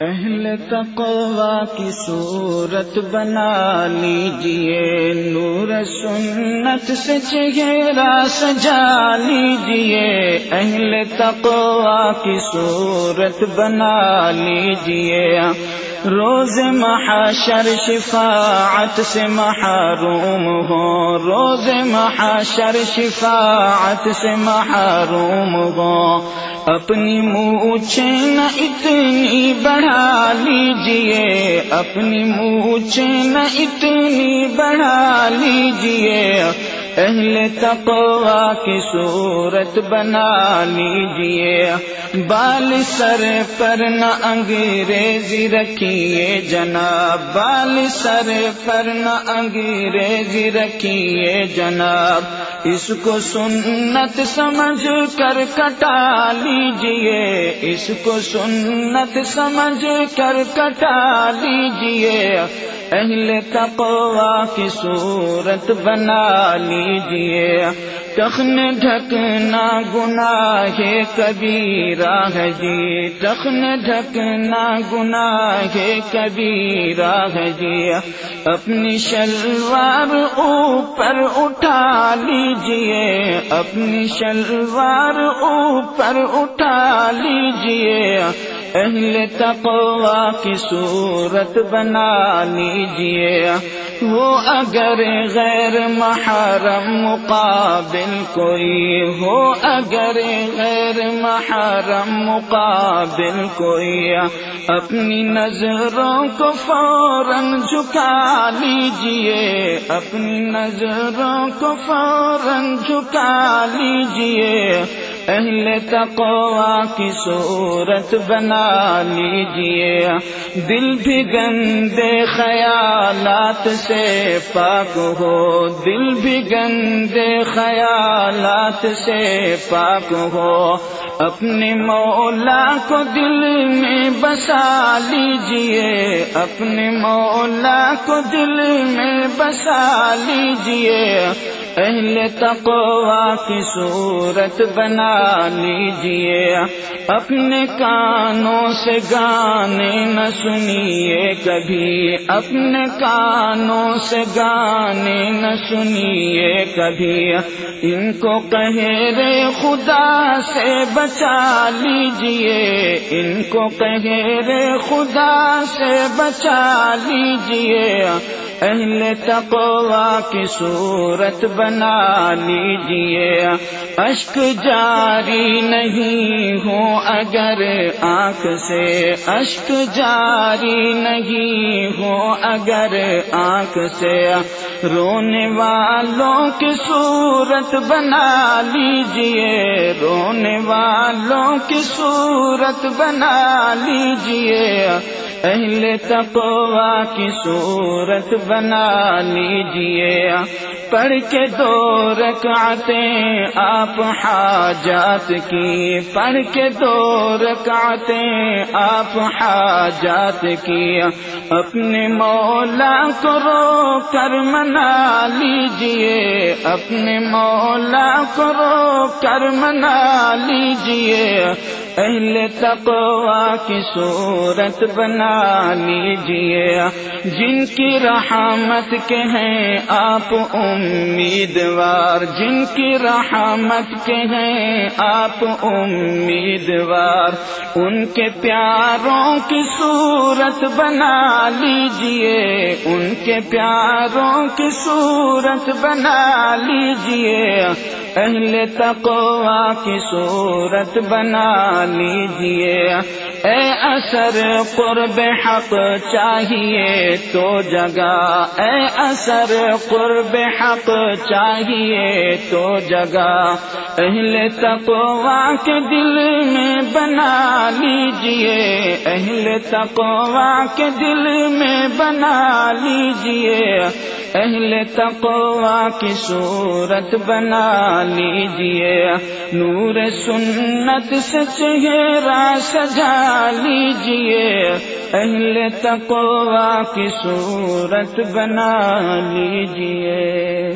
اہل تقوا کی صورت بنا لیجیے، نور سنت سے چہرہ سجا لیجیے۔ اہل تقوا کی صورت بنا لیجیے۔ روز محاشر شفاعت سے محروم ہو، روز محاشر شفاعت سے محروم ہو۔ اپنی مونچھے نہ اتنی بڑھا لیجیے، اپنی مونچھے نہ اتنی بڑھا لیجیے۔ اہل تقوا کی صورت بنا لیجیے۔ بال سر پر نہ انگریزی رکھیے جناب۔ بال سر پر نہ انگریزی رکھیے جناب۔ اس کو سنت سمجھ کر کٹا لیجیے۔ اس کو سنت سمجھ کر کٹا لیجیے۔ اہل تقوا کی صورت بنا لیجیے۔ تخن ڈھکنا گناہ کبیرہ ہے جی۔ تخن ڈھکنا گناہ کبیرہ ہے جی۔ اپنی شلوار اوپر اٹھا لیجیے۔ اپنی شلوار اوپر اٹھا لیجیے۔ اہل تقوا کی صورت بنا لیجیے۔ وہ اگر غیر محرم مقابل کوئی ہو، اگر غیر محرم مقابل کوئی اپنی نظروں کو فوراً جھکا لیجیے۔ اپنی نظروں کو فوراً جھکا لیجیے۔ اہل تقوا کی صورت بنا لیجیے۔ دل بھی گندے خیالات سے پاک ہو۔ دل بھی گندے خیالات سے پاک ہو۔ اپنے مولا کو دل میں بسا لیجیے۔ اپنے مولا کو دل میں بسا لیجیے۔ اہل تقوا کی صورت بنا لیجیے۔ اپنے کانوں سے گانے نہ سنیے کبھی۔ اپنے کانوں سے گانے نہ سنیے کبھی۔ ان کو کہے رے خدا سے بچا لیجیے۔ ان کو کہے رے خدا سے بچا لیجیے۔ اہل تقوا کی صورت بنا بنا لیجیے۔ اشک جاری نہیں ہو اگر آنکھ سے۔ اشک جاری نہیں ہو اگر آنکھ سے۔ رونے والوں کی صورت بنا لیجیے۔ رونے والوں کی صورت بنا لیجیے۔ اہل تقوا کی صورت بنا لیجیے۔ پڑھ کے دو رکعتیں آپ حاجات کی۔ پڑھ کے دو رکعتیں آپ حاجات کی۔ اپنے مولا کو رو کر منا لیجیے۔ اپنے مولا کو رو کر منا لیجیے۔ اہل تقوا کی صورت بنا لیجیے۔ جن کی رحمت کے ہیں، آپ امیدوار۔ جن کی رحمت کے ہیں، آپ امیدوار۔ ان کے پیاروں کی صورت بنا لیجیے۔ ان کے پیاروں کی صورت بنا لیجیے۔ اہل تقوا کی صورت بنا لیجیے۔ اے اثر قرب حق چاہیے تو جگہ۔ اے اثر قرب حق چاہیے تو جگہ۔ اہل تقوا کے دل میں بنا لیجیے، اہل تقوا کے دل میں بنا لیجیے۔ اہل تقوا کی صورت بنا لیجیے۔ نور سنت سے چہرہ سجا لیجیے۔ اہل تقوا کی صورت بنا لیجیے۔